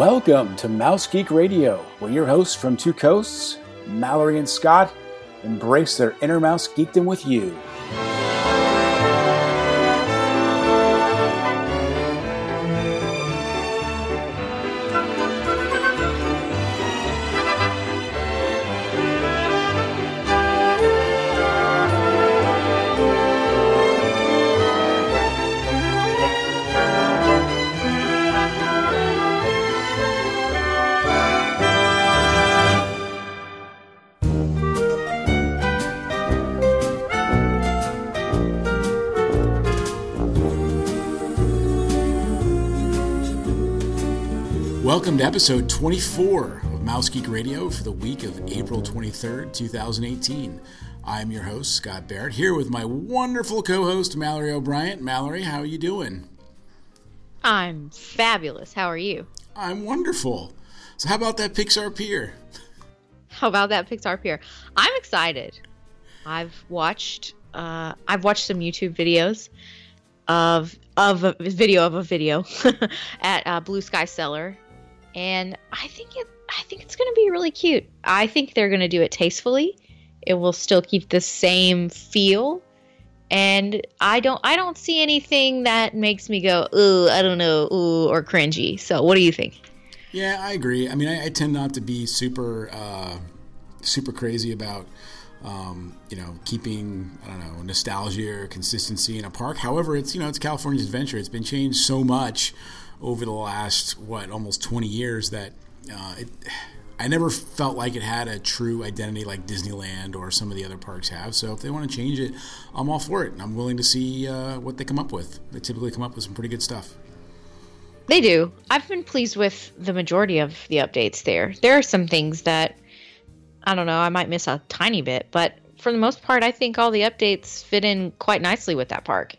Welcome to Mouse Geek Radio, where your hosts from two coasts, Mallory and Scott, embrace their inner mouse geekdom with you. Welcome to episode 24 of Mouse Geek Radio for the week of April 23rd, 2018. I'm your host, Scott Barrett, here with my wonderful co host, Mallory O'Brien. Mallory, how are you doing? I'm fabulous. How are you? I'm wonderful. So, how about that Pixar Pier? How about that Pixar Pier? I'm excited. I've watched uh, I've watched some YouTube videos of of a video of a video at uh, Blue Sky Cellar and I think it I think it's going to be really cute. I think they're going to do it tastefully. It will still keep the same feel, and I don't I don't see anything that makes me go ooh I don't know ooh or cringy. So what do you think? Yeah, I agree. I mean, I, I tend not to be super uh, super crazy about. Um, you know, keeping I don't know nostalgia or consistency in a park. However, it's you know it's California's adventure. It's been changed so much over the last what almost 20 years that uh, it, I never felt like it had a true identity like Disneyland or some of the other parks have. So if they want to change it, I'm all for it, and I'm willing to see uh, what they come up with. They typically come up with some pretty good stuff. They do. I've been pleased with the majority of the updates there. There are some things that I don't know, I might miss a tiny bit, but for the most part, I think all the updates fit in quite nicely with that park.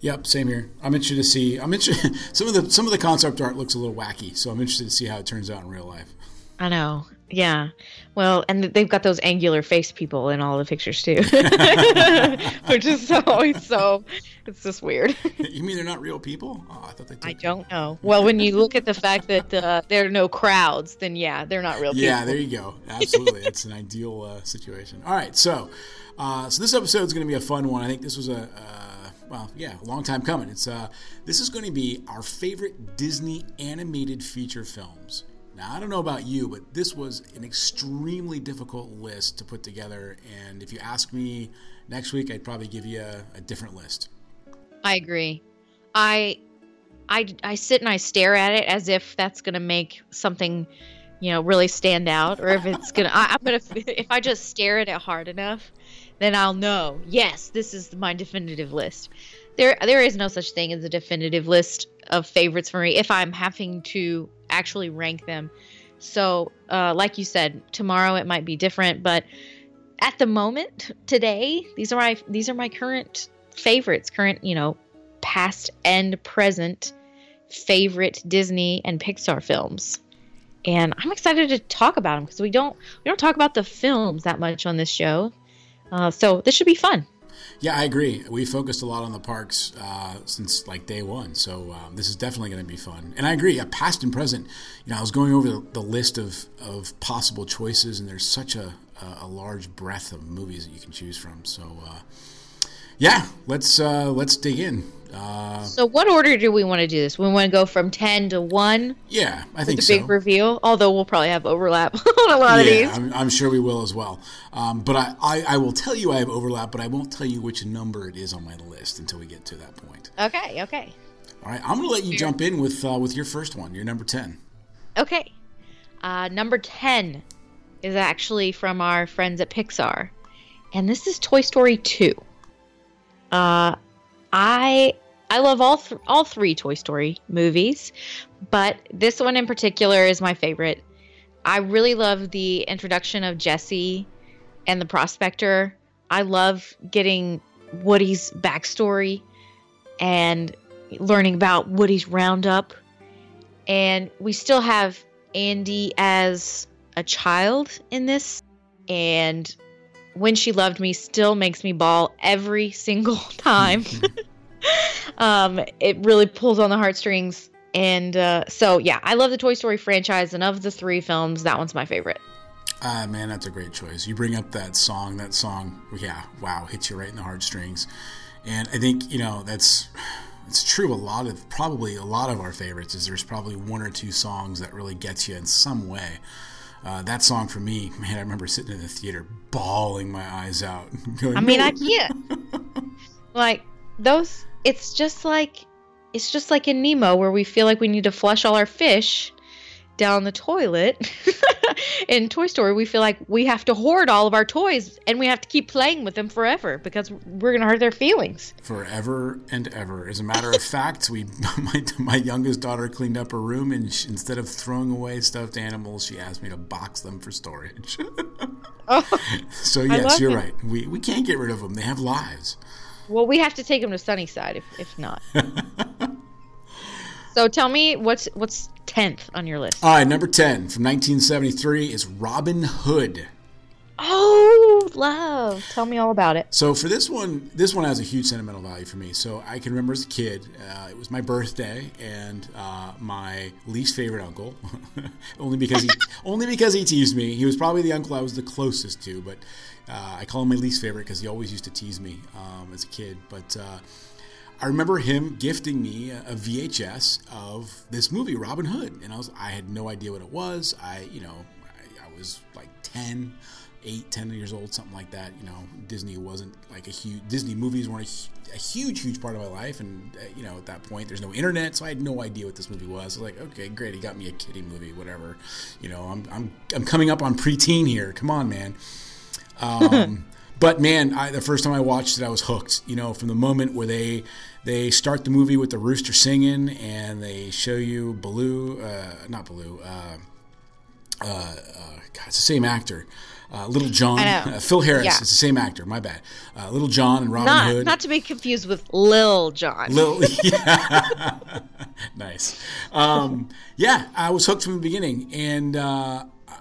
Yep, same here. I'm interested to see. I'm interested. Some of the some of the concept art looks a little wacky, so I'm interested to see how it turns out in real life. I know. Yeah. Well, and they've got those angular face people in all the pictures too, which is always so. It's just weird. you mean they're not real people? Oh, I thought they. I don't know. Well, when you look at the fact that uh, there are no crowds, then yeah, they're not real. People. Yeah, people. there you go. Absolutely, it's an ideal uh, situation. All right, so uh, so this episode is going to be a fun one. I think this was a well, yeah, a long time coming. It's uh, this is going to be our favorite Disney animated feature films. Now, I don't know about you, but this was an extremely difficult list to put together. And if you ask me next week, I'd probably give you a, a different list. I agree. I, I, I sit and I stare at it as if that's going to make something, you know, really stand out, or if it's gonna. I, I'm gonna. If I just stare at it hard enough, then I'll know. Yes, this is my definitive list. There, there is no such thing as a definitive list of favorites for me if I'm having to actually rank them. So, uh, like you said, tomorrow it might be different, but at the moment, today, these are my these are my current favorites. Current, you know, past and present favorite Disney and Pixar films and I'm excited to talk about them because we don't we don't talk about the films that much on this show. Uh, so this should be fun. Yeah, I agree. We focused a lot on the parks uh, since like day one, so um, this is definitely going to be fun. And I agree. Uh, past and present. You know, I was going over the, the list of, of possible choices, and there's such a, a, large breadth of movies that you can choose from. So, uh, yeah, let's uh, let's dig in. Uh, so, what order do we want to do this? We want to go from ten to one. Yeah, I think so. Big reveal. Although we'll probably have overlap on a lot yeah, of these. I'm, I'm, sure we will as well. Um, but I, I, I, will tell you I have overlap, but I won't tell you which number it is on my list until we get to that point. Okay. Okay. All right. I'm going to let you jump in with uh, with your first one. Your number ten. Okay. Uh, number ten is actually from our friends at Pixar, and this is Toy Story two. Uh, I I love all th- all three Toy Story movies, but this one in particular is my favorite. I really love the introduction of Jesse and the prospector. I love getting Woody's backstory and learning about Woody's roundup. And we still have Andy as a child in this. And When She Loved Me still makes me bawl every single time. um, it really pulls on the heartstrings. And uh, so, yeah, I love the Toy Story franchise. And of the three films, that one's my favorite. Ah, man, that's a great choice. You bring up that song. That song, yeah, wow, hits you right in the heartstrings. And I think you know that's it's true. A lot of probably a lot of our favorites is there's probably one or two songs that really gets you in some way. Uh, that song for me, man, I remember sitting in the theater bawling my eyes out. Going, I mean, no. I can't. like those, it's just like it's just like in Nemo where we feel like we need to flush all our fish down the toilet. in Toy Story, we feel like we have to hoard all of our toys and we have to keep playing with them forever because we're going to hurt their feelings. Forever and ever. As a matter of fact, we my, my youngest daughter cleaned up her room and she, instead of throwing away stuffed animals, she asked me to box them for storage. oh, so yes, you're it. right. We we can't get rid of them. They have lives. Well, we have to take them to Sunnyside if if not. So tell me what's what's tenth on your list. All right, number ten from 1973 is Robin Hood. Oh, love! Tell me all about it. So for this one, this one has a huge sentimental value for me. So I can remember as a kid, uh, it was my birthday, and uh, my least favorite uncle, only because he only because he teased me. He was probably the uncle I was the closest to, but uh, I call him my least favorite because he always used to tease me um, as a kid. But uh, I remember him gifting me a, VHS of this movie, Robin Hood, and I was I had no idea what it was. I you know I, I was like 10, 8, 10 years old, something like that. You know, Disney wasn't like a huge Disney movies weren't a, a huge huge part of my life, and uh, you know at that point there's no internet, so I had no idea what this movie was. I was like, okay, great, he got me a kiddie movie, whatever. You know, I'm I'm I'm coming up on preteen here. Come on, man. Um, but man, I, the first time I watched it, I was hooked. You know, from the moment where they they start the movie with the rooster singing, and they show you Baloo, uh, not Baloo, uh, uh, uh God, it's the same actor. Uh, Little John, uh, Phil Harris. Yeah. It's the same actor. My bad. Little John and Robin not, Hood. Not to be confused with Lil Jon. Lil, yeah. nice. Um, yeah, I was hooked from the beginning, and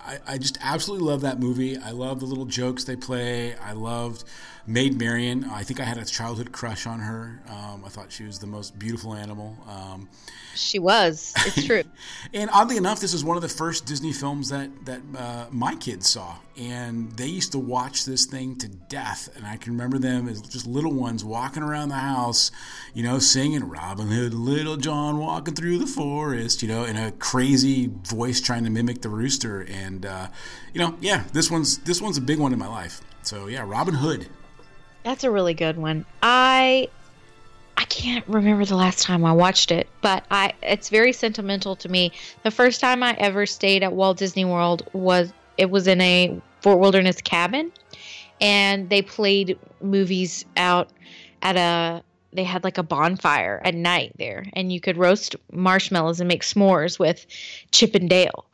I, I just absolutely love that movie. I love the little jokes they play. I loved Maid Marian. I think I had a childhood crush on her. Um, I thought she was the most beautiful animal. Um, she was. It's true. and oddly enough, this is one of the first Disney films that that uh, my kids saw, and they used to watch this thing to death. And I can remember them as just little ones walking around the house, you know, singing Robin Hood, Little John walking through the forest, you know, in a crazy voice trying to mimic the rooster. And uh, you know, yeah, this one's this one's a big one in my life. So yeah, Robin Hood. That's a really good one. I I can't remember the last time I watched it, but I it's very sentimental to me. The first time I ever stayed at Walt Disney World was it was in a Fort Wilderness cabin and they played movies out at a they had like a bonfire at night there and you could roast marshmallows and make s'mores with Chip and Dale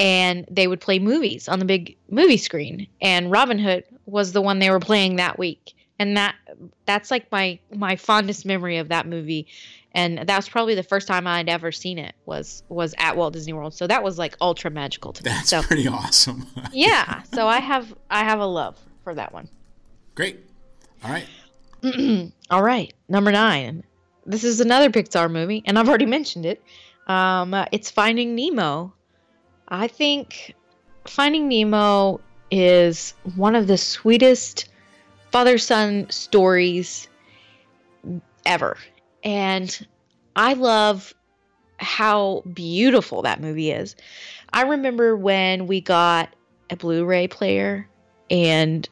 and they would play movies on the big movie screen and Robin Hood was the one they were playing that week and that that's like my my fondest memory of that movie and that was probably the first time I'd ever seen it was was at Walt Disney World. So that was like ultra magical to me. That's so, pretty awesome. yeah, so I have I have a love for that one. Great. All right. All right. Number 9. This is another Pixar movie and I've already mentioned it. Um, it's Finding Nemo. I think Finding Nemo is one of the sweetest father son stories ever. And I love how beautiful that movie is. I remember when we got a Blu ray player and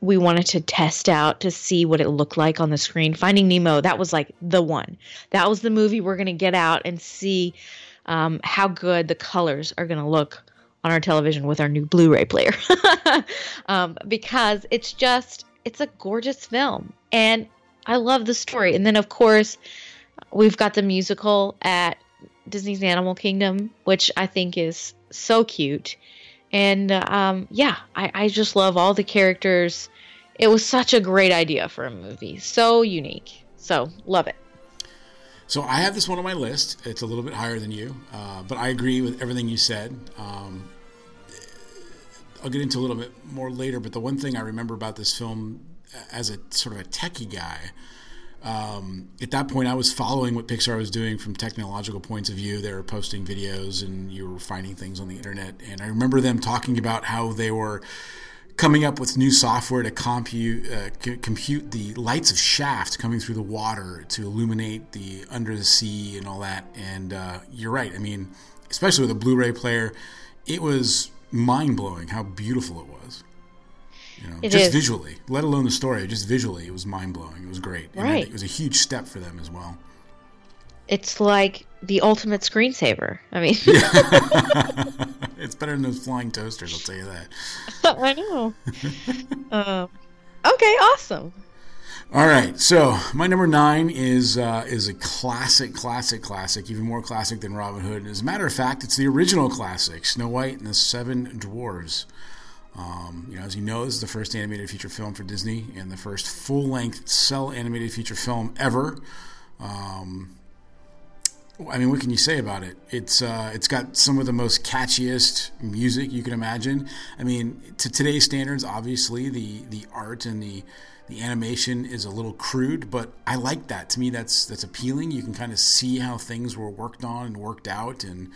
we wanted to test out to see what it looked like on the screen. Finding Nemo, that was like the one. That was the movie we're going to get out and see um, how good the colors are going to look on our television with our new Blu ray player. um, because it's just, it's a gorgeous film. And I love the story. And then, of course, we've got the musical at Disney's Animal Kingdom, which I think is so cute. And um, yeah, I, I just love all the characters. It was such a great idea for a movie. So unique. So, love it. So, I have this one on my list. It's a little bit higher than you, uh, but I agree with everything you said. Um, I'll get into a little bit more later. But the one thing I remember about this film, as a sort of a techie guy, um, at that point, I was following what Pixar was doing from technological points of view. They were posting videos, and you were finding things on the internet. And I remember them talking about how they were coming up with new software to compute uh, c- compute the lights of shaft coming through the water to illuminate the under the sea and all that. And uh, you're right. I mean, especially with a Blu-ray player, it was mind blowing how beautiful it was. You know, It just is. visually, let alone the story. Just visually, it was mind blowing. It was great. Right. think it was a huge step for them as well. It's like the ultimate screensaver. I mean, it's better than those flying toasters. I'll tell you that. I know. um, okay, awesome. All right, so my number nine is uh, is a classic, classic, classic, even more classic than Robin Hood. And as a matter of fact, it's the original classic, Snow White and the Seven Dwarves. Um, you know, as you know, this is the first animated feature film for Disney and the first full length cel animated feature film ever. Um, I mean, what can you say about it? It's uh, it's got some of the most catchiest music you can imagine. I mean, to today's standards, obviously the the art and the the animation is a little crude, but I like that. To me, that's that's appealing. You can kind of see how things were worked on and worked out, and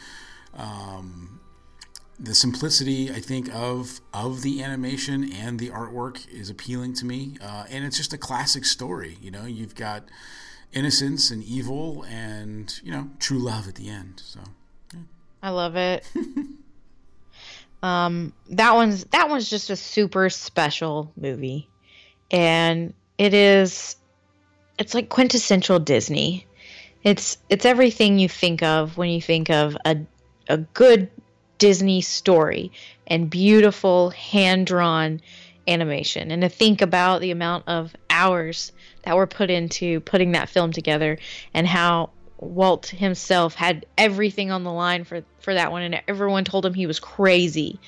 um, the simplicity I think of of the animation and the artwork is appealing to me. Uh, and it's just a classic story. You know, you've got innocence and evil, and you know, true love at the end. So. I love it. um, that one's that one's just a super special movie, and it is. It's like quintessential Disney. It's it's everything you think of when you think of a a good Disney story and beautiful hand drawn animation, and to think about the amount of hours that were put into putting that film together, and how Walt himself had everything on the line for for that one, and everyone told him he was crazy.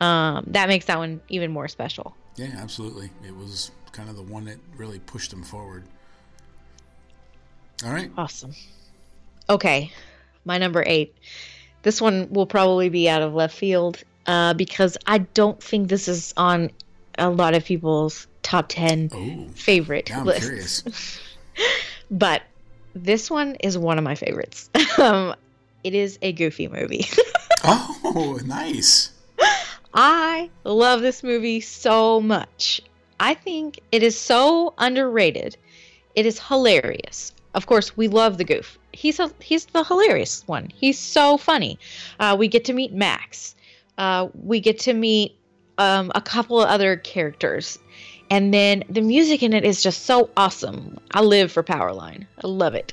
Um, that makes that one even more special. Yeah, absolutely. It was kind of the one that really pushed him forward. All right. Awesome. Okay, my number eight. This one will probably be out of left field uh, because I don't think this is on a lot of people's top ten Oh, favorite lists. curious. But this one is one of my favorites. um, it is a goofy movie. Oh, nice. I love this movie so much. I think it is so underrated. It is hilarious. Of course, we love the goof. He's a, he's the hilarious one. He's so funny. Uh, we get to meet Max. Uh, we get to meet um, a couple of other characters, and then the music in it is just so awesome. I live for Powerline. I love it.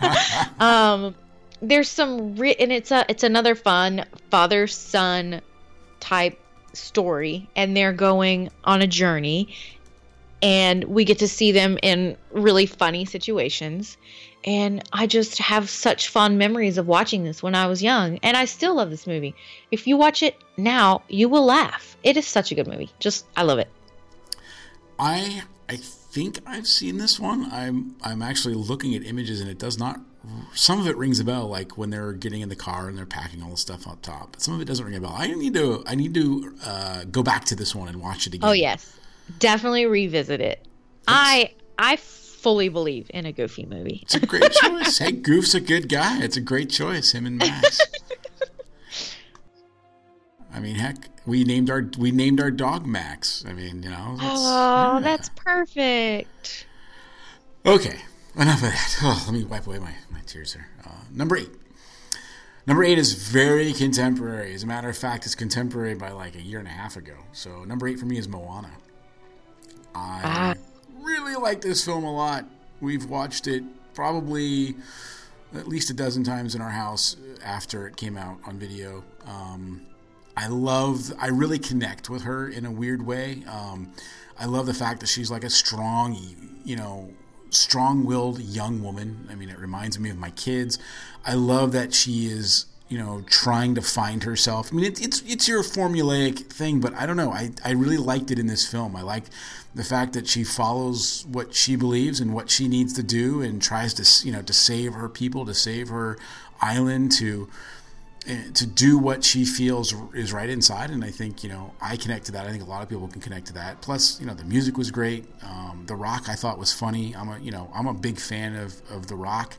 um, there's some re- and it's a it's another fun father son type story and they're going on a journey and we get to see them in really funny situations. And i just have such fond memories of watching this when i was young and i still love this movie. If you watch it now you will laugh. It is such a good movie. Just i love it. I I think I've seen this one. I'm I'm actually looking at images and it does not. Some of it rings a bell, like when they're getting in the car and they're packing all the stuff up top. But some of it doesn't ring a bell. I need to I need to uh, go back to this one and watch it again. oh yes definitely revisit it i i fully believe in a goofy movie It's a great choice. hey, Goof's a good guy. It's a great choice. Him and Max. I mean, heck, we named our we named our dog Max. I mean, you know. it's- oh yeah. that's perfect Okay, enough of that. Oh, let me wipe away my, my tears here. Uh, number eight. Number eight is very contemporary. As a matter of fact, it's contemporary by like a year and a half ago. So number eight for me is Moana. I Ah. really like this film a lot. We've watched it probably at least a dozen times in our house after it came out on video. Um, I love, I really connect with her in a weird way. Um, I love the fact that she's like a strong, you know, strong willed young woman. I mean, it reminds me of my kids. I love that she is, you know, trying to find herself. I mean, it, it's it's your formulaic thing, but I don't know. I, I really liked it in this film. I like the fact that she follows what she believes and what she needs to do and tries to, you know, to save her people, to save her island, to to do what she feels is right inside. And I think, you know, I connect to that. I think a lot of people can connect to that. Plus, you know, the music was great. Um, the Rock I thought was funny. I'm a, you know, I'm a big fan of, of The Rock.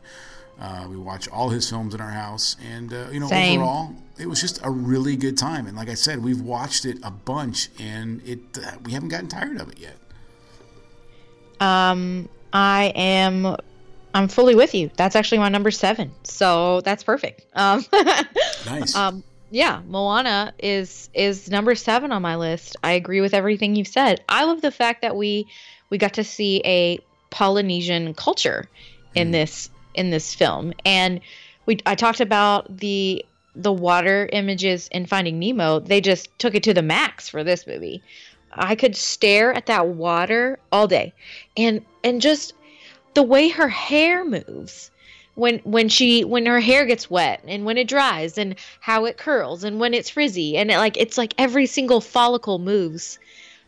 Uh, we watch all his films in our house, and uh, you know, Same. overall, it was just a really good time. And like I said, we've watched it a bunch, and it uh, we haven't gotten tired of it yet. Um, I am I'm fully with you. That's actually my number seven. So that's perfect. Um, nice. Um, yeah, Moana is is number seven on my list. I agree with everything you've said. I love the fact that we we got to see a Polynesian culture in mm. this in this film, and we I talked about the the water images in Finding Nemo. They just took it to the max for this movie. I could stare at that water all day, and and just the way her hair moves when when she when her hair gets wet and when it dries and how it curls and when it's frizzy and it, like it's like every single follicle moves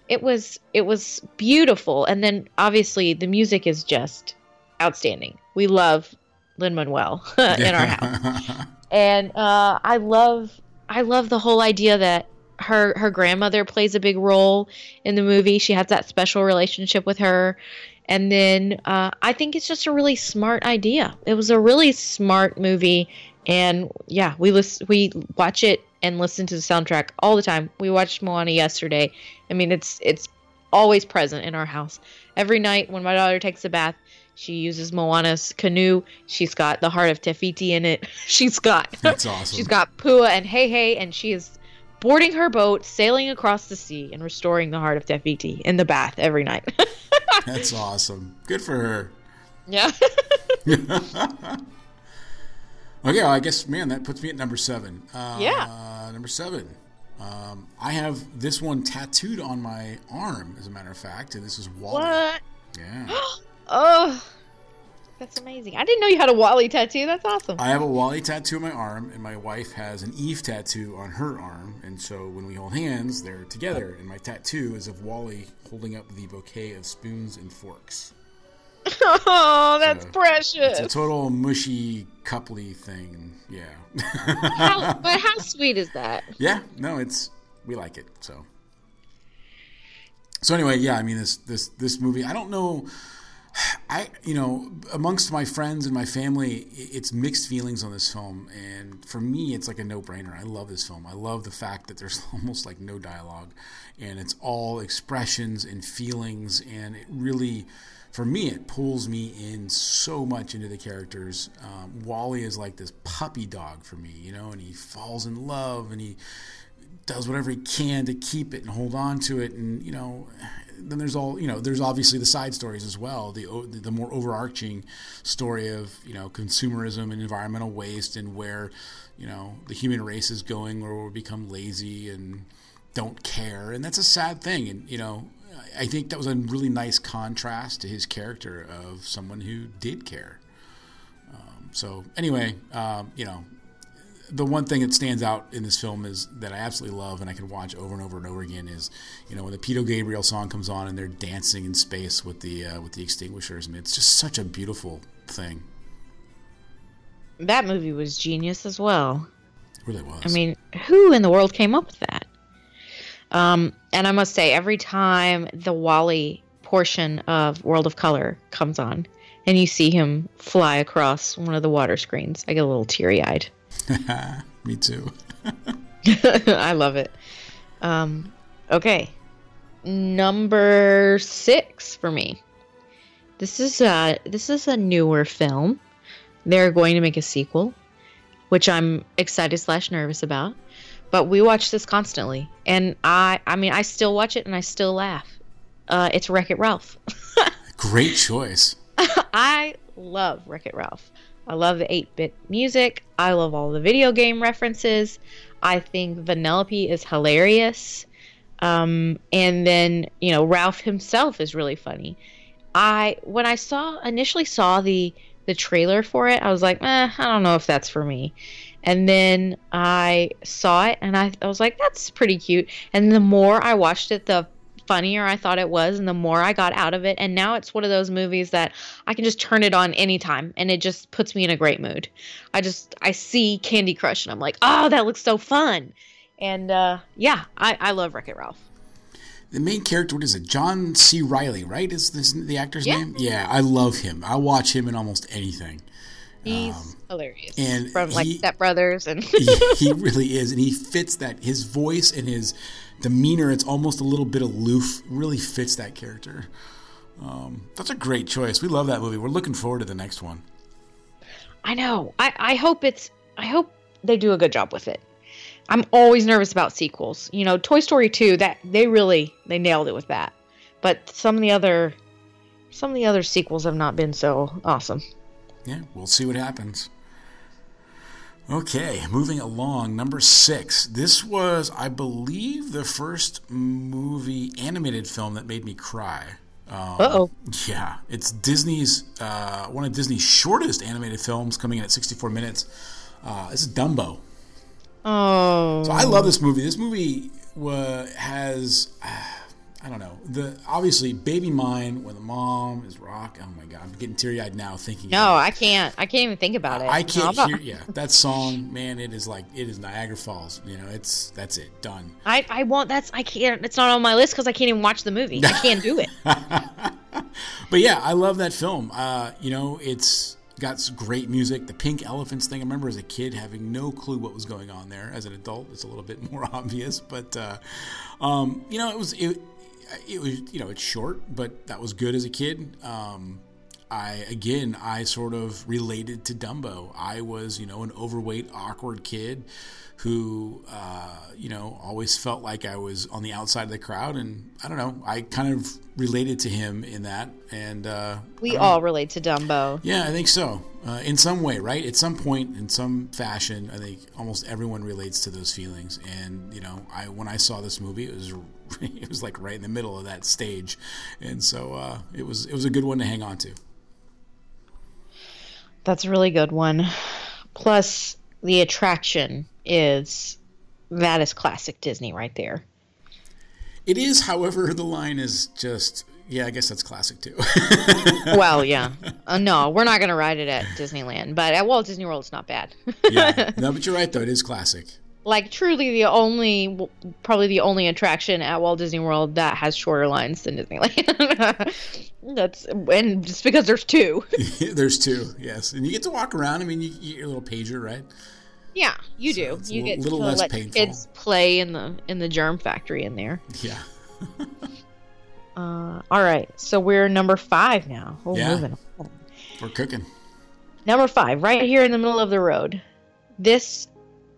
it was it was beautiful. And then obviously the music is just outstanding. We love Lin-Manuel in our house. And uh, i love i love the whole idea that her her grandmother plays a big role in the movie. She has that special relationship with her and then uh, I think it's just a really smart idea. It was a really smart movie, and yeah, we listen, we watch it and listen to the soundtrack all the time. We watched Moana yesterday. I mean, it's it's always present in our house. Every night when my daughter takes a bath, she uses Moana's canoe. She's got the heart of Te Fiti in it. She's got that's awesome. she's got Pua and Heihei, and she is boarding her boat, sailing across the sea, and restoring the heart of Te Fiti in the bath every night. That's awesome. Good for her. Yeah. okay, well, I guess, man, that puts me at number seven. Uh, yeah. Number seven. Um, I have this one tattooed on my arm, as a matter of fact, and this is WALL-E. What? Yeah. oh, that's amazing. I didn't know you had a WALL-E tattoo. That's awesome. I have a WALL-E tattoo on my arm, and my wife has an Eve tattoo on her arm. And so when we hold hands, they're together. And my tattoo is of WALL-E holding up the bouquet of spoons and forks. Oh, that's so precious. It's a total mushy, coupley thing. Yeah. how, but how sweet is that? Yeah. No, it's we like it. So. So anyway, yeah. I mean, this this this movie. I don't know I, you know, amongst my friends and my family, it's mixed feelings on this film. And for me, it's like a no brainer. I love this film. I love the fact that there's almost like no dialogue and it's all expressions and feelings. And it really, for me, it pulls me in so much into the characters. Um, WALL-E is like this puppy dog for me, you know, and he falls in love and he does whatever he can to keep it and hold on to it. And, you know, then there's all you know. There's obviously the side stories as well. The the more overarching story of you know consumerism and environmental waste and where you know the human race is going, where we become lazy and don't care, and that's a sad thing. And you know, I think that was a really nice contrast to his character of someone who did care. Um, so anyway, um, you know, the one thing that stands out in this film is that I absolutely love and I can watch over and over and over again is you know when the Peter Gabriel song comes on and they're dancing in space with the uh, with the extinguishers. I mean, it's just such a beautiful thing. That movie was genius as well. It really was. I mean, who in the world came up with that? Um, and I must say, every time the WALL-E portion of World of Color comes on, and you see him fly across one of the water screens, I get a little teary eyed. Me too. I love it. Um, okay, number six for me. This is a this is a newer film. They're going to make a sequel, which I'm excited slash nervous about. But we watch this constantly, and I I mean I still watch it and I still laugh. Uh, it's Wreck It Ralph. Great choice. I love Wreck It Ralph. I love the 8 bit music. I love all the video game references. I think Vanellope is hilarious. Um, and then, you know, Ralph himself is really funny. I when I saw initially saw the the trailer for it, I was like, eh, I don't know if that's for me. And then I saw it and I, I was like, that's pretty cute. And the more I watched it, the funnier I thought it was, and the more I got out of it. And now it's one of those movies that I can just turn it on anytime, and it just puts me in a great mood. I just I see Candy Crush, and I'm like, oh, that looks so fun. And uh, yeah, I, I love Wreck It Ralph. The main character, what is it? John C. Reilly, right? Is this the actor's yeah. name? Yeah, I love him. I watch him in almost anything. He's um, hilarious. And from like he, Step Brothers and he, he, really is, and he fits that. His voice and his demeanor, it's almost a little bit aloof. Really fits that character. Um, that's a great choice. We love that movie. We're looking forward to the next one. I know. I, I hope it's. I hope they do a good job with it. I'm always nervous about sequels. You know, Toy Story 2, that they really they nailed it with that. But some of the other some of the other sequels have not been so awesome yeah, we'll see what happens. Okay, moving along. Number six. This was, I believe, the first movie animated film that made me cry. Um, oh. Yeah, it's Disney's uh, one of Disney's shortest animated films, coming in at 64 minutes. Uh, this is Dumbo. Oh. So I love this movie. This movie was, has. Uh, I don't know. The obviously baby mine when the mom is rock. Oh my god, I'm getting teary eyed now thinking. No, I can't. I can't even think about it. I can't no, hear. Yeah, that song, man. It is like it is Niagara Falls. You know, it's that's it. Done. I I want that's I can't. It's not on my list because I can't even watch the movie. I can't do it. but yeah, I love that film. Uh, you know, it's got great music. The Pink Elephants thing. I remember as a kid having no clue what was going on there. As an adult, it's a little bit more obvious. But uh, um, you know, it was it it was you know it's short, but that was good as a kid. Um, I again I sort of related to Dumbo. I was you know an overweight, awkward kid who uh, you know always felt like I was on the outside of the crowd, and I don't know. I kind of related to him in that, and uh, we all relate to Dumbo. Yeah, I think so. Uh, in some way, right? At some point, in some fashion, I think almost everyone relates to those feelings. And you know, I when I saw this movie, it was it was like right in the middle of that stage, and so uh, it was it was a good one to hang on to. That's a really good one. Plus, the attraction is that is classic Disney right there. It is, however, the line is just yeah, I guess that's classic too. well, yeah. Uh, no, we're not going to ride it at Disneyland, but at Walt Disney World, it's not bad. yeah, no, but you're right though; it is classic. Like truly, the only, probably the only attraction at Walt Disney World that has shorter lines than Disneyland. that's and just because there's two. there's two, yes, and you get to walk around. I mean, you, you get your little pager, right? Yeah, you so do. You get little to let painful. kids play in the in the germ factory in there. Yeah. uh, all right, so we're number five now. We're yeah. moving. On. We're cooking. Number five, right here in the middle of the road. This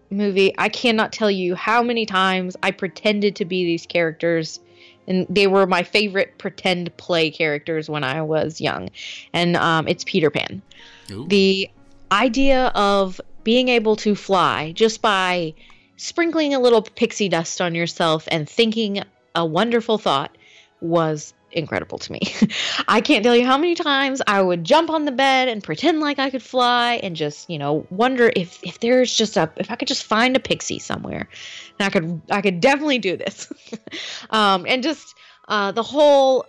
movie, I cannot tell you how many times I pretended to be these characters and they were my favorite pretend play characters when I was young. And um, it's Peter Pan. Ooh. The idea of being able to fly just by sprinkling a little pixie dust on yourself and thinking a wonderful thought was incredible to me. I can't tell you how many times I would jump on the bed and pretend like I could fly and just, you know, wonder if if there's just a if I could just find a pixie somewhere. And I could I could definitely do this. um and just uh the whole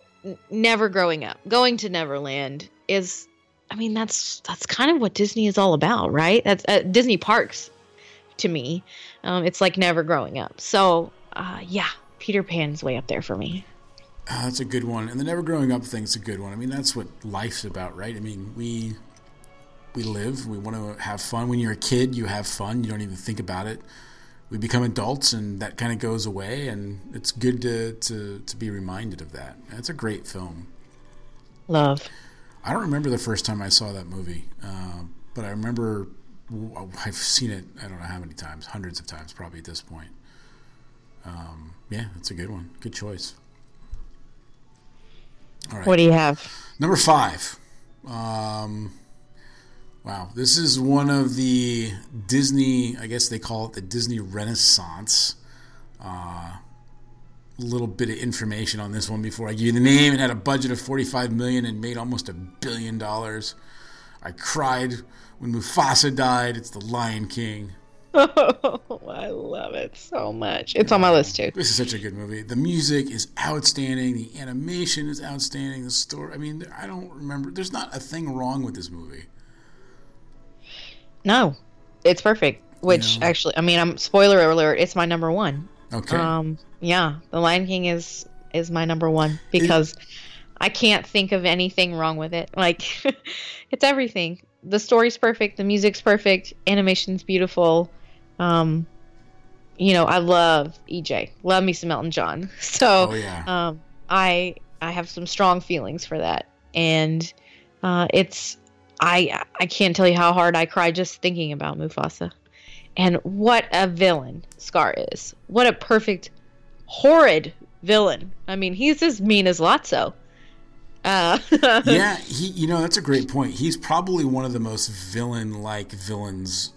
never growing up, going to Neverland is I mean that's that's kind of what Disney is all about, right? That's uh, Disney parks to me. Um, it's like never growing up. So uh, yeah, Peter Pan's way up there for me. Uh, that's a good one, and the never growing up thing's a good one. I mean, that's what life's about, right? I mean, we we live, we want to have fun. When you're a kid, you have fun. You don't even think about it. We become adults, and that kind of goes away. And it's good to to to be reminded of that. It's a great film. Love. I don't remember the first time I saw that movie, uh, but I remember I've seen it. I don't know how many times, hundreds of times, probably at this point. Um, yeah, that's a good one. Good choice. All right. What do you have? Number five. Um, wow, this is one of the Disney. I guess they call it the Disney Renaissance. Uh, little bit of information on this one before I give you the name. It had a budget of 45 million and made almost a billion dollars. I cried when Mufasa died. It's The Lion King. Oh, I love it so much. It's on my list too. This is such a good movie. The music is outstanding. The animation is outstanding. The story. I mean, I don't remember. There's not a thing wrong with this movie. No, it's perfect. Which actually, I mean, I'm spoiler alert. It's my number one. Okay. Um, yeah, The Lion King is is my number one because I can't think of anything wrong with it. Like, it's everything. The story's perfect. The music's perfect. Animation's beautiful. Um, you know, I love EJ. Love me some Elton John. So, oh yeah. um, I I have some strong feelings for that, and uh, it's I I can't tell you how hard I cry just thinking about Mufasa, and what a villain Scar is. What a perfect, horrid villain. I mean, he's as mean as Lotso. Uh, yeah, he. You know, that's a great point. He's probably one of the most villain-like villains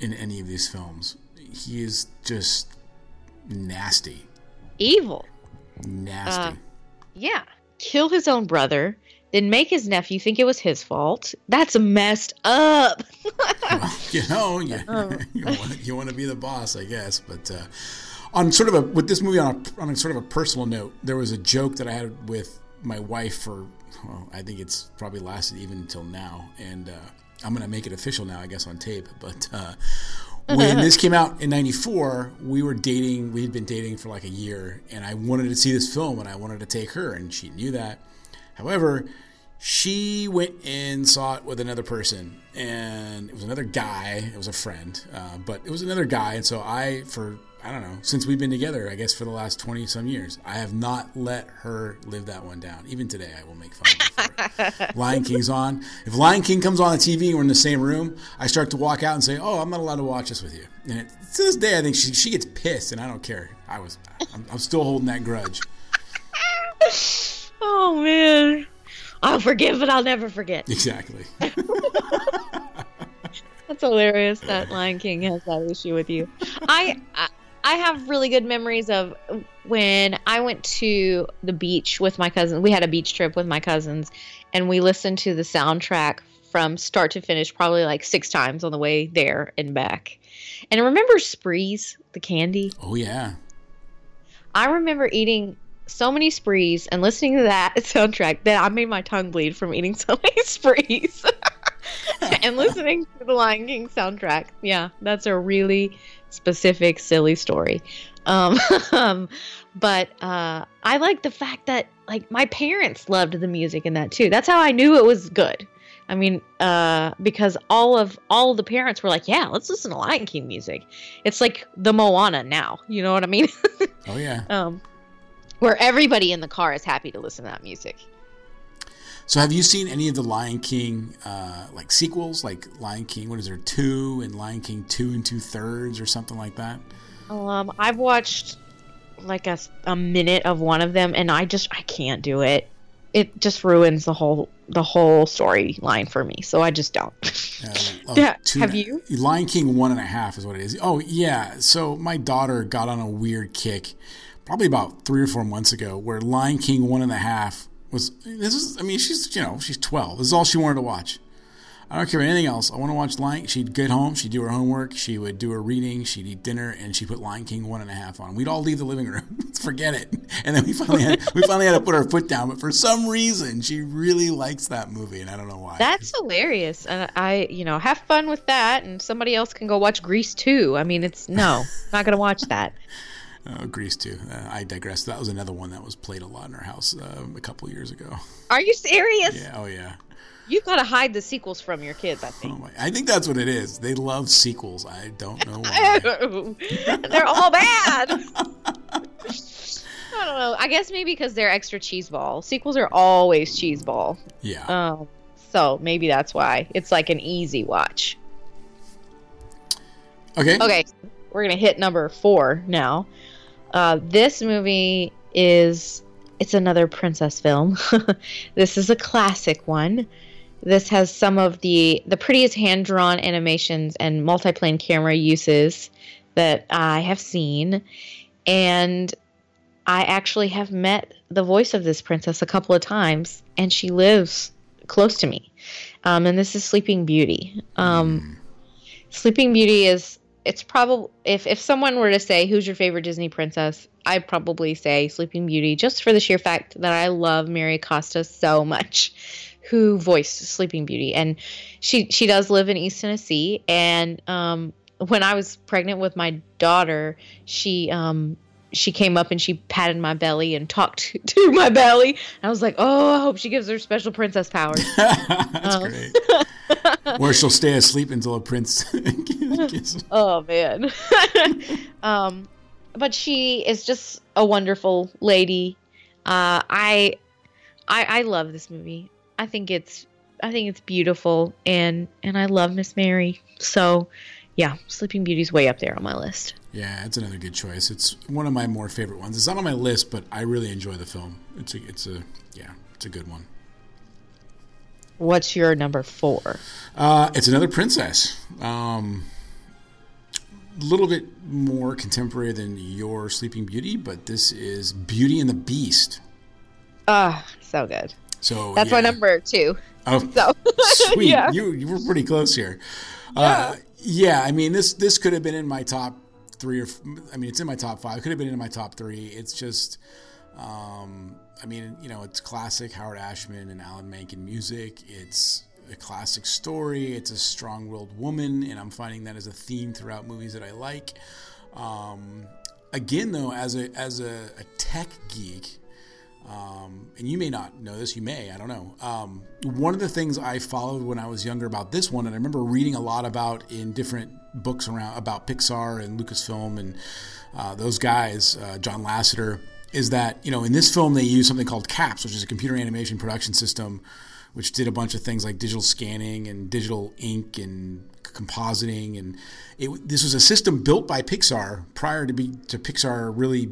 in any of these films. He is just nasty, evil. nasty. Uh, Yeah, kill his own brother, then make his nephew think it was his fault. That's messed up. you know, you, Oh. you, want, you want to be the boss, I guess. But uh, on sort of a with this movie on a, on a sort of a personal note, there was a joke that I had with my wife for well, I think it's probably lasted even until now, and uh, I'm gonna make it official now, I guess, on tape. But uh, when this came out in '94, we were dating. We had been dating for like a year, and I wanted to see this film, and I wanted to take her, and she knew that. However, she went and saw it with another person, and it was another guy. It was a friend, uh, but it was another guy. And so I, for I don't know, since we've been together, I guess for the last twenty some years, I have not let her live that one down. Even today, I will make fun of her. it. Lion King's on. If Lion King comes on the TV and we're in the same room, I start to walk out and say, "Oh, I'm not allowed to watch this with you." And it, to this day, I think she she gets pissed, and I don't care. I was, I'm, I'm still holding that grudge. oh man, I'll forgive, but I'll never forget. Exactly. That's hilarious that Lion King has that issue with you. I I- I have really good memories of when I went to the beach with my cousin. We had a beach trip with my cousins, and we listened to the soundtrack from start to finish, probably like six times on the way there and back. And remember Sprees, the candy? Oh yeah. I remember eating so many sprees and listening to that soundtrack that I made my tongue bleed from eating so many sprees. and listening to the Lion King soundtrack. Yeah, that's a really specific, silly story. Um, um, but uh, I like the fact that like my parents loved the music in that too. That's how I knew it was good. I mean, uh, because all of all of the parents were like, "Yeah, let's listen to Lion King music." It's like the Moana now. You know what I mean? Oh yeah. um, where everybody in the car is happy to listen to that music. So have you seen any of the Lion King uh, like sequels, like Lion King? What is there two and Lion King two and two thirds or something like that? Um, I've watched like a, a minute of one of them, and I just I can't do it. It just ruins the whole the whole storyline for me, so I just don't. Uh, Yeah, two have you? Lion King one and a half is what it is. Oh yeah. So my daughter got on a weird kick, probably about three or four months ago, where Lion King one and a half was. This is. I mean, she's you know she's twelve. This is all she wanted to watch. I don't care about anything else. I want to watch Lion. She'd get home, she'd do her homework, she would do her reading, she'd eat dinner, and she put Lion King one and a half on. We'd all leave the living room, forget it, and then we finally had, we finally had to put our foot down. But for some reason, she really likes that movie, and I don't know why. That's hilarious, and I you know have fun with that, and somebody else can go watch Grease too. I mean, it's no, not gonna watch that. Oh, Grease too. Uh, I digress. That was another one that was played a lot in our house uh, a couple years ago. Are you serious? Yeah. Oh yeah. You gotta hide the sequels from your kids. I think. Oh my. I think that's what it is. They love sequels. I don't know why. they're all bad. I don't know. I guess maybe because they're extra cheese ball. Sequels are always cheese ball. yeah. Um, so maybe that's why it's like an easy watch. Okay. Okay, we're gonna hit number four now. Uh, this movie is it's another princess film. this is a classic one. This has some of the the prettiest hand drawn animations and multiplane camera uses that I have seen, and I actually have met the voice of this princess a couple of times, and she lives close to me. Um, and this is Sleeping Beauty. Um, Sleeping Beauty is it's probably if if someone were to say who's your favorite Disney princess, I'd probably say Sleeping Beauty, just for the sheer fact that I love Mary Costa so much, who voiced Sleeping Beauty, and she she does live in East Tennessee, and um, when I was pregnant with my daughter, she um she came up and she patted my belly and talked to, my belly. I was like, oh, I hope she gives her special princess powers. That's um, great. Where she'll stay asleep until a prince. oh man. um, but she is just a wonderful lady. Uh, I, I, I love this movie. I think it's, I think it's beautiful, and and I love Miss Mary. So, yeah, Sleeping Beauty's way up there on my list. Yeah, it's another good choice. It's one of my more favorite ones. It's not on my list, but I really enjoy the film. It's a, it's a, yeah, it's a good one. What's your number four? Uh, it's another princess. Um, a little bit more contemporary than your Sleeping Beauty, but this is Beauty and the Beast. Ah, oh, so good. So that's yeah. my number two. Oh, so. sweet! yeah. You you were pretty close here. Yeah. Uh, yeah, I mean this this could have been in my top three or I mean it's in my top five. It could have been in my top three. It's just, um, I mean you know it's classic Howard Ashman and Alan Menken music. It's a classic story. It's a strong-willed woman, and I'm finding that as a theme throughout movies that I like. Um, again, though, as a as a, a tech geek, um, and you may not know this, you may, I don't know. Um, one of the things I followed when I was younger about this one, and I remember reading a lot about in different books around about Pixar and Lucasfilm and uh, those guys, uh, John Lasseter, is that you know in this film they use something called CAPS, which is a computer animation production system, which did a bunch of things like digital scanning and digital ink and compositing, and it, this was a system built by Pixar prior to be to Pixar really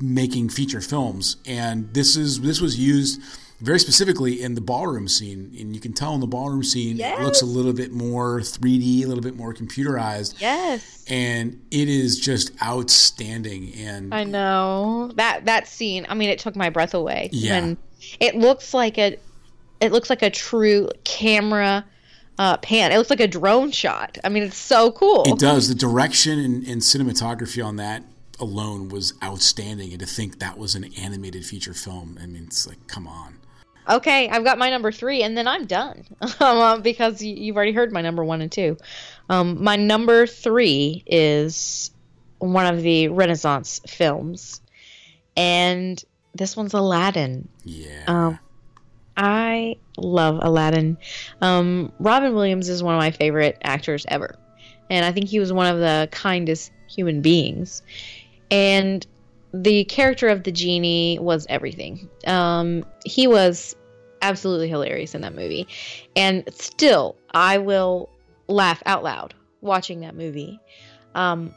making feature films, and this is this was used very specifically in the ballroom scene, and you can tell in the ballroom scene yes. it looks a little bit more 3D, a little bit more computerized. Yes, and it is just outstanding. And I know that that scene. I mean, it took my breath away. Yeah, and it looks like a it looks like a true camera. Uh, pan. It looks like a drone shot. I mean, it's so cool. It does. The direction and, and cinematography on that alone was outstanding, and to think that was an animated feature film, I mean, it's like, come on. Okay, I've got my number three, and then I'm done um, because you've already heard my number one and two. Um, my number three is one of the Renaissance films, and this one's Aladdin. Yeah. Um, I love Aladdin. Um, Robin Williams is one of my favorite actors ever, and I think he was one of the kindest human beings and the character of the genie was everything. Um, he was absolutely hilarious in that movie, and still, I will laugh out loud watching that movie. Um,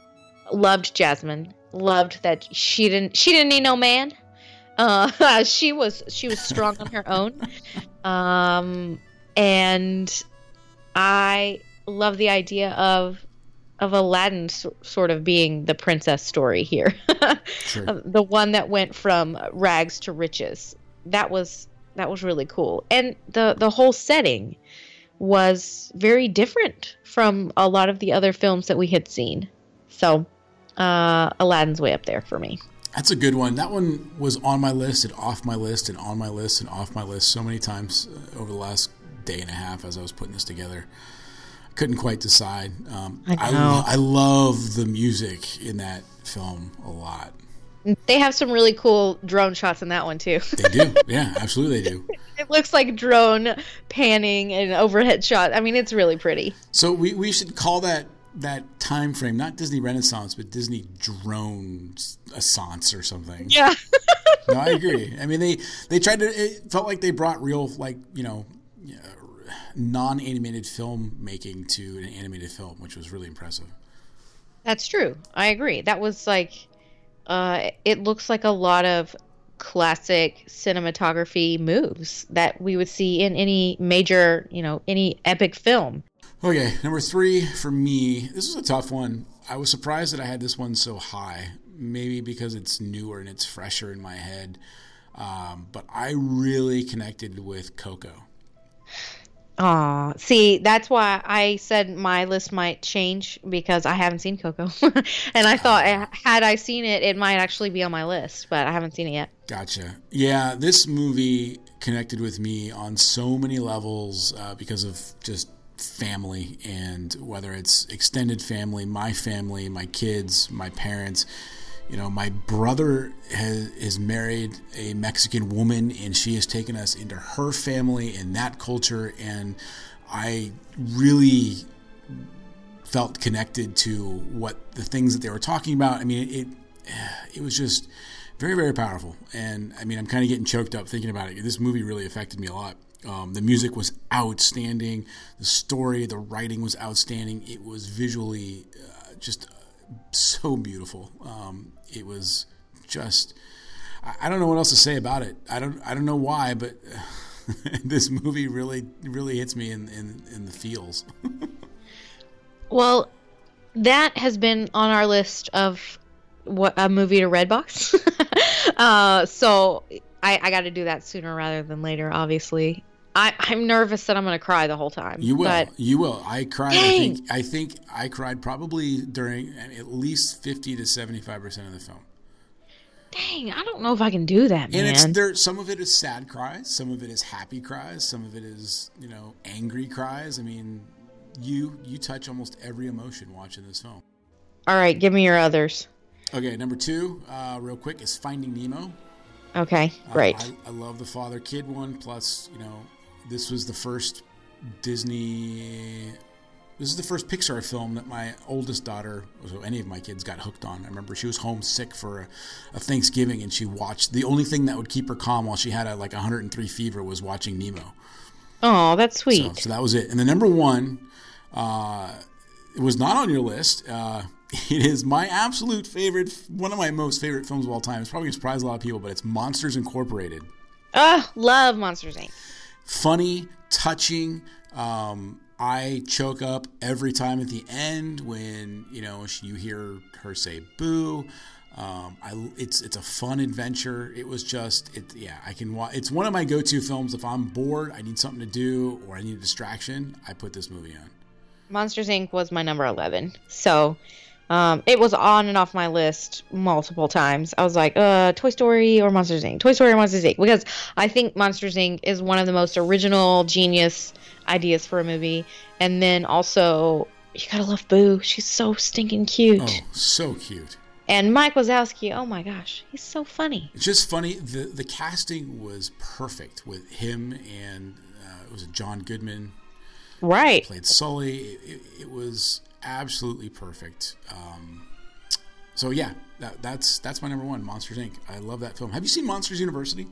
loved Jasmine. Loved that she didn't she didn't need no man. Uh, she was she was strong on her own, um, and I love the idea of of Aladdin sort of being the princess story here. sure. the one that went from rags to riches. That was that was really cool. And the the whole setting was very different from a lot of the other films that we had seen. So, uh, Aladdin's way up there for me. That's a good one. That one was on my list and off my list and on my list and off my list so many times uh, over the last day and a half as I was putting this together couldn't quite decide. Um, I, I, lo- I love the music in that film a lot. They have some really cool drone shots in that one too. they do, yeah, absolutely they do. It looks like drone panning and overhead shot. I mean, it's really pretty. So we, we should call that that time frame not Disney Renaissance, but Disney Drone Assance or something. Yeah. no, I agree. I mean, they they tried to. It felt like they brought real, like you know, non-animated film making to an animated film, which was really impressive. That's true. I agree. That was like, uh, it looks like a lot of classic cinematography moves that we would see in any major, you know, any epic film. Okay, number three for me. This is a tough one. I was surprised that I had this one so high. Maybe because it's newer and it's fresher in my head. Um, but I really connected with Coco. Aw, see, that's why I said my list might change because I haven't seen Coco, and I thought uh, had I seen it, it might actually be on my list, but I haven't seen it yet. Gotcha. Yeah, this movie connected with me on so many levels uh, because of just family and whether it's extended family, my family, my kids, my parents. You know, my brother has, is married a Mexican woman, and she has taken us into her family and that culture. And I really felt connected to what the things that they were talking about. I mean, it it was just very very powerful. And I mean, I'm kind of getting choked up thinking about it. This movie really affected me a lot. Um, the music was outstanding. The story, the writing was outstanding. It was visually uh, just so beautiful. Um, it was just I, don't know what else to say about it. I don't I don't know why, but this movie really really hits me in in, in the feels. well, that has been on our list of what a movie to Redbox. uh, so I, I got to do that sooner rather than later, obviously. I, I'm nervous that I'm going to cry the whole time. You will. But, you will. I cried. I think. I think I cried probably during at least fifty to seventy-five percent of the film. Dang, I don't know if I can do that, man. And it's there. Some of it is sad cries. Some of it is happy cries. Some of it is you know angry cries. I mean, you you touch almost every emotion watching this film. All right, give me your others. Okay, number two, uh, real quick, is Finding Nemo. Okay, great. Uh, I, I love the father kid one. Plus, you know, this was the first Disney. This is the first Pixar film that my oldest daughter, so any of my kids, got hooked on. I remember she was homesick for a, a Thanksgiving, and she watched. The only thing that would keep her calm while she had a like 103 fever was watching Nemo. Oh, that's sweet. So, so, that was it. And the number one, uh, it was not on your list. Uh, it is my absolute favorite, one of my most favorite films of all time. It's probably going to surprise a lot of people, but it's Monsters Incorporated. Oh, love Monsters Inc funny, touching. Um, I choke up every time at the end when you know you hear her say "boo." Um, I, it's it's a fun adventure. It was just it yeah I can watch. It's one of my go-to films if I'm bored, I need something to do, or I need a distraction. I put this movie on. Monsters Inc. was my number eleven, so um, it was on and off my list multiple times. I was like, uh, Toy Story or Monsters Inc. Toy Story or Monsters Inc. Because I think Monsters Inc. is one of the most original, genius ideas for a movie. And then also, you gotta love Boo. She's so stinking cute. Oh, so cute. And Mike Wazowski, oh my gosh, he's so funny. It's just funny. The the casting was perfect with him and uh, it was John Goodman. Right. Played Sully. It, it, it was absolutely perfect. Um, so yeah, that, that's that's my number one, Monsters Inc. I love that film. Have you seen Monsters University?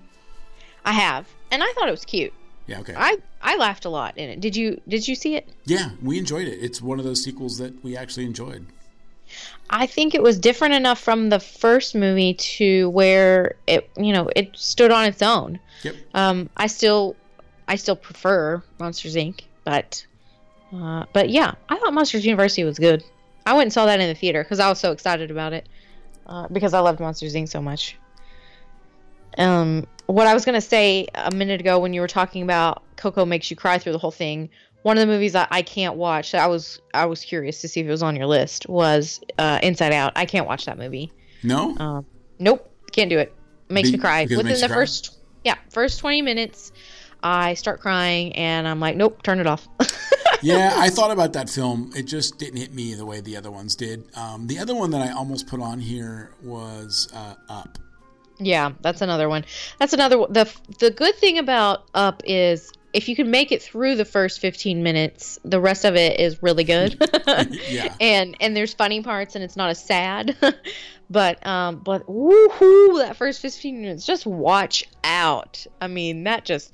I have, and I thought it was cute. Yeah, okay. I I laughed a lot in it. Did you Did you see it? Yeah, we enjoyed it. It's one of those sequels that we actually enjoyed. I think it was different enough from the first movie to where it you know it stood on its own. Yep. Um, I still I still prefer Monsters Inc. But uh, but yeah, I thought Monsters University was good. I went and saw that in the theater because I was so excited about it uh, because I loved Monsters Inc. so much. Um, what I was gonna say a minute ago when you were talking about Coco makes you cry through the whole thing. One of the movies I, I can't watch. I was I was curious to see if it was on your list. Was uh, Inside Out. I can't watch that movie. No. Um, nope. Can't do it. Makes Be- me cry within the cry? first yeah first twenty minutes. I start crying and I'm like, nope, turn it off. yeah, I thought about that film. It just didn't hit me the way the other ones did. Um, the other one that I almost put on here was uh, Up. Yeah, that's another one. That's another one. the The good thing about Up is if you can make it through the first 15 minutes, the rest of it is really good. Yeah. And and there's funny parts and it's not as sad. but um but woohoo, that first 15 minutes, just watch out. I mean, that just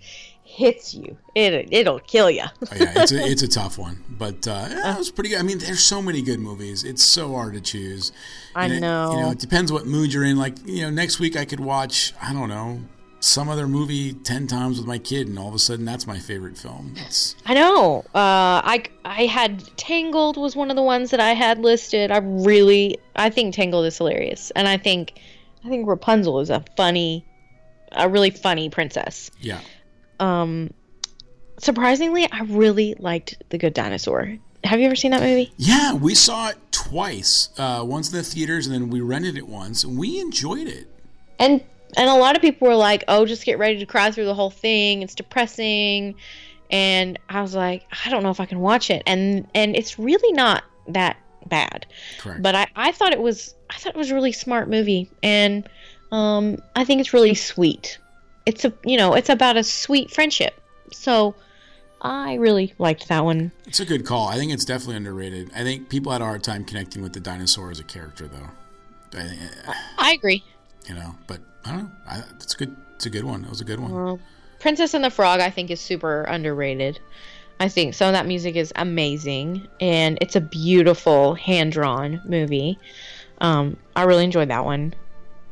hits you. It it'll kill you. Oh, yeah, it's a, it's a tough one, but uh, yeah, it was pretty good. I mean, there's so many good movies. It's so hard to choose. I And it- know. you know, it depends what mood you're in. Like, you know, next week I could watch, I don't know, some other movie 10 times with my kid, and all of a sudden that's my favorite film. It's, I know. Uh, I I had Tangled was one of the ones that I had listed. I really I think Tangled is hilarious, and I think I think Rapunzel is a funny, a really funny princess. yeah. Um, surprisingly, I really liked The Good Dinosaur. Have you ever seen that movie? Yeah, we saw it twice. Uh, once in the theaters, and then we rented it once, and we enjoyed it. And and a lot of people were like, "Oh, just get ready to cry through the whole thing. It's depressing." And I was like, "I don't know if I can watch it." And and it's really not that bad. Correct. But I I thought it was I thought it was a really smart movie, and um I think it's really sweet. It's a you know it's about a sweet friendship. So I really liked that one. It's a good call. I think it's definitely underrated. I think people had a hard time connecting with the dinosaur as a character, though. I, I agree. You know, but I don't know. I, it's good. It's a good one. It was a good one. Well, Princess and the Frog, I think, is super underrated. I think some of that music is amazing, and it's a beautiful hand drawn movie. Um, I really enjoyed that one.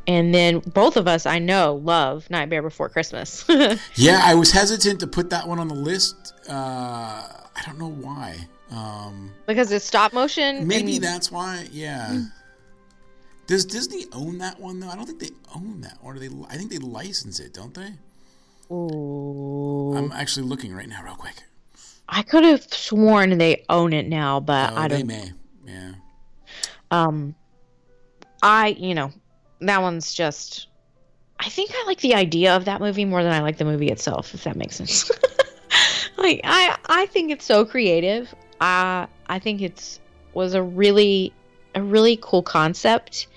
And then both of us, I know, love Nightmare Before Christmas. yeah, I was hesitant to put that one on the list. Uh, I don't know why. Um, because it's stop motion. Maybe that's why. Yeah. Mm. Does Disney own that one though? I don't think they own that, or do they? I think they license it, don't they? Ooh. I'm actually looking right now, real quick. I could have sworn they own it now, but oh, I don't. They may, yeah. Um, I you know that one's just. I think I like the idea of that movie more than I like the movie itself, if that makes sense. like I, I think it's so creative. I, I think it's was a really, a really cool concept.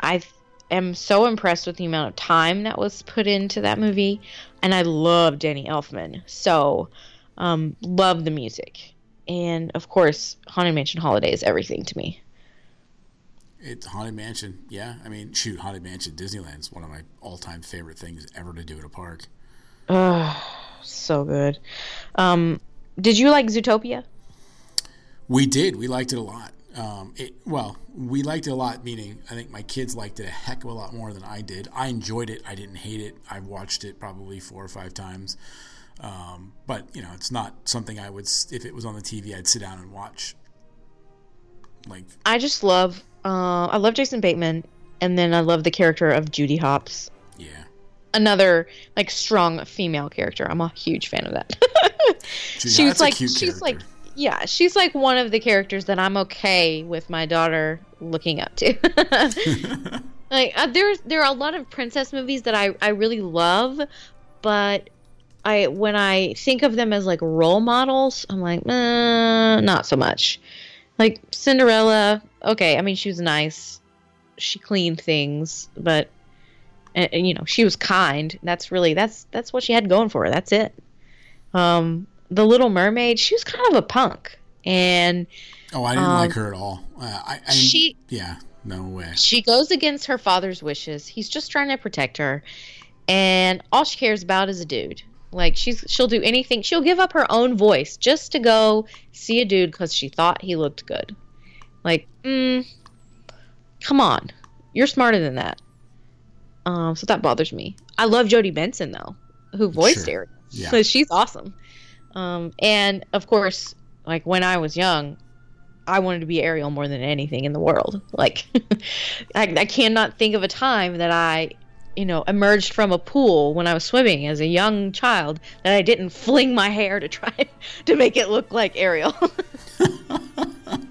I am so impressed with the amount of time that was put into that movie, and I love Danny Elfman. So, um, love the music, and of course, Haunted Mansion Holiday is everything to me. It's Haunted Mansion, yeah. I mean, shoot, Haunted Mansion Disneyland's one of my all-time favorite things ever to do at a park. Oh, so good. Um, did you like Zootopia? We did. We liked it a lot. Um, it, well, we liked it a lot, meaning I think my kids liked it a heck of a lot more than I did. I enjoyed it. I didn't hate it. I've watched it probably four or five times. Um, but, you know, it's not something I would, if it was on the TV, I'd sit down and watch. Like, I just love, uh, I love Jason Bateman, and then I love the character of Judy Hopps. Yeah. Another like strong female character. I'm a huge fan of that. Judy, she's like she's character. like yeah, she's like one of the characters that I'm okay with my daughter looking up to. like uh, there's there are a lot of princess movies that I I really love, but I when I think of them as like role models, I'm like, uh, not so much. Like Cinderella, okay, I mean she was nice, she cleaned things, but and, and, you know she was kind. That's really that's that's what she had going for her. That's it. Um, the Little Mermaid, she was kind of a punk, and oh, I didn't um, like her at all. Uh, I, I, she, yeah, no way. She goes against her father's wishes. He's just trying to protect her, and all she cares about is a dude. Like she's she'll do anything. She'll give up her own voice just to go see a dude because she thought he looked good. Like, mm, come on, you're smarter than that. Um, so that bothers me. I love Jodi Benson though, who voiced sure. Ariel. Yeah. she's awesome. Um, and of course, like when I was young, I wanted to be Ariel more than anything in the world. Like, I, I cannot think of a time that I, you know, emerged from a pool when I was swimming as a young child that I didn't fling my hair to try to make it look like Ariel.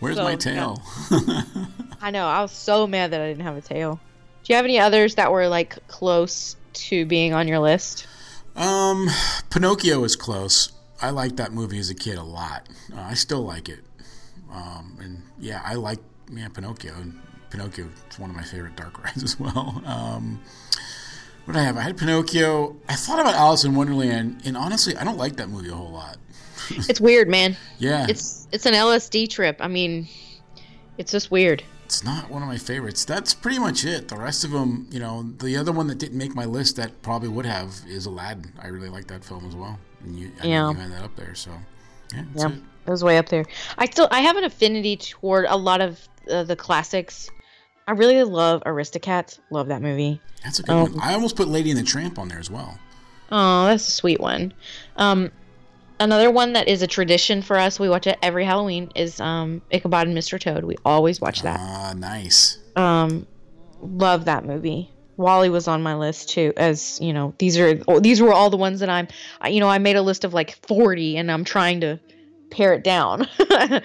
Where's so, my tail? Yeah. I know. I was so mad that I didn't have a tail. Do you have any others that were like close to being on your list? Um, Pinocchio is close. I liked that movie as a kid a lot. Uh, I still like it. Um, and yeah, I like yeah Pinocchio. And Pinocchio is one of my favorite dark rides as well. Um, what did I have? I had Pinocchio. I thought about Alice in Wonderland, and honestly, I don't like that movie a whole lot. it's weird, man. Yeah, it's it's an LSD trip. I mean, it's just weird it's not one of my favorites. That's pretty much it. The rest of them, you know, the other one that didn't make my list that probably would have is Aladdin. I really like that film as well, and you, I yeah, you had that up there. So, yeah, yeah, it. it. was way up there. I still I have an affinity toward a lot of uh, the classics. I really love Aristocats. Love that movie. That's a good um, one. I almost put Lady and the Tramp on there as well. Oh, that's a sweet one. Um, another one that is a tradition for us. We watch it every Halloween. Is um, Ichabod and Mr. Toad. We always watch that. Ah, nice. Um, love that movie. WALL-E was on my list too. As you know, these are these were all the ones that I'm. You know, I made a list of like 40, and I'm trying to pare it down.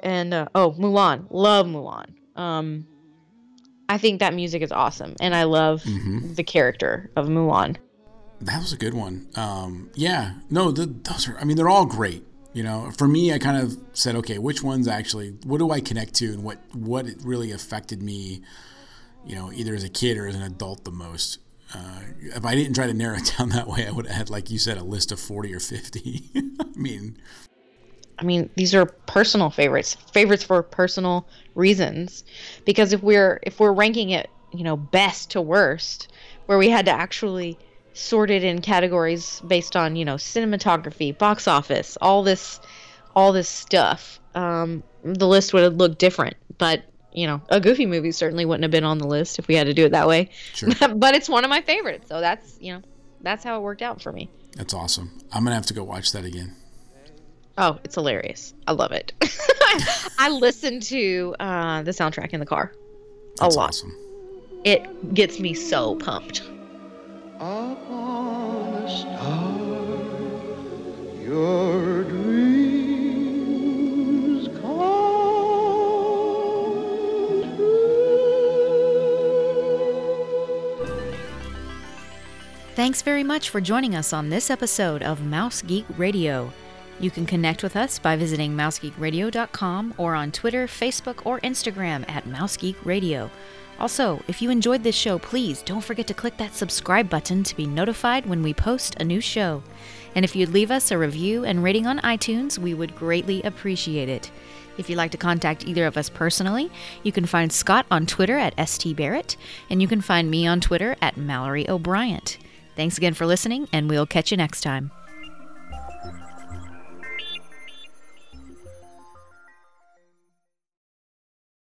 and uh, oh, Mulan, love Mulan. Um, I think that music is awesome, and I love mm-hmm. the character of Mulan. That was a good one. Um, yeah, no, the, those are. I mean, they're all great. You know, for me, I kind of said, okay, which ones actually? What do I connect to, and what what really affected me? You know, either as a kid or as an adult, the most. Uh, if I didn't try to narrow it down that way, I would have had, like you said, a list of forty or fifty. I mean, I mean, these are personal favorites, favorites for personal reasons. Because if we're if we're ranking it, you know, best to worst, where we had to actually sort it in categories based on, you know, cinematography, box office, all this all this stuff, um, the list would have looked different. But you know, a Goofy movie certainly wouldn't have been on the list if we had to do it that way. Sure. but it's one of my favorites, so that's you know, that's how it worked out for me. That's awesome. I'm gonna have to go watch that again. Oh, it's hilarious. I love it. I listen to uh, the soundtrack in the car a That's lot. Awesome. It gets me so pumped. Star, your dreams Thanks very much for joining us on this episode of Mouse Geek Radio. You can connect with us by visiting mousegeekradio.com or on Twitter, Facebook, or Instagram at mousegeekradio. Also, if you enjoyed this show, please don't forget to click that subscribe button to be notified when we post a new show. And if you'd leave us a review and rating on iTunes, we would greatly appreciate it. If you'd like to contact either of us personally, you can find Scott on Twitter at stbarrett, and you can find me on Twitter at Mallory O'Brien. Thanks again for listening, and we'll catch you next time.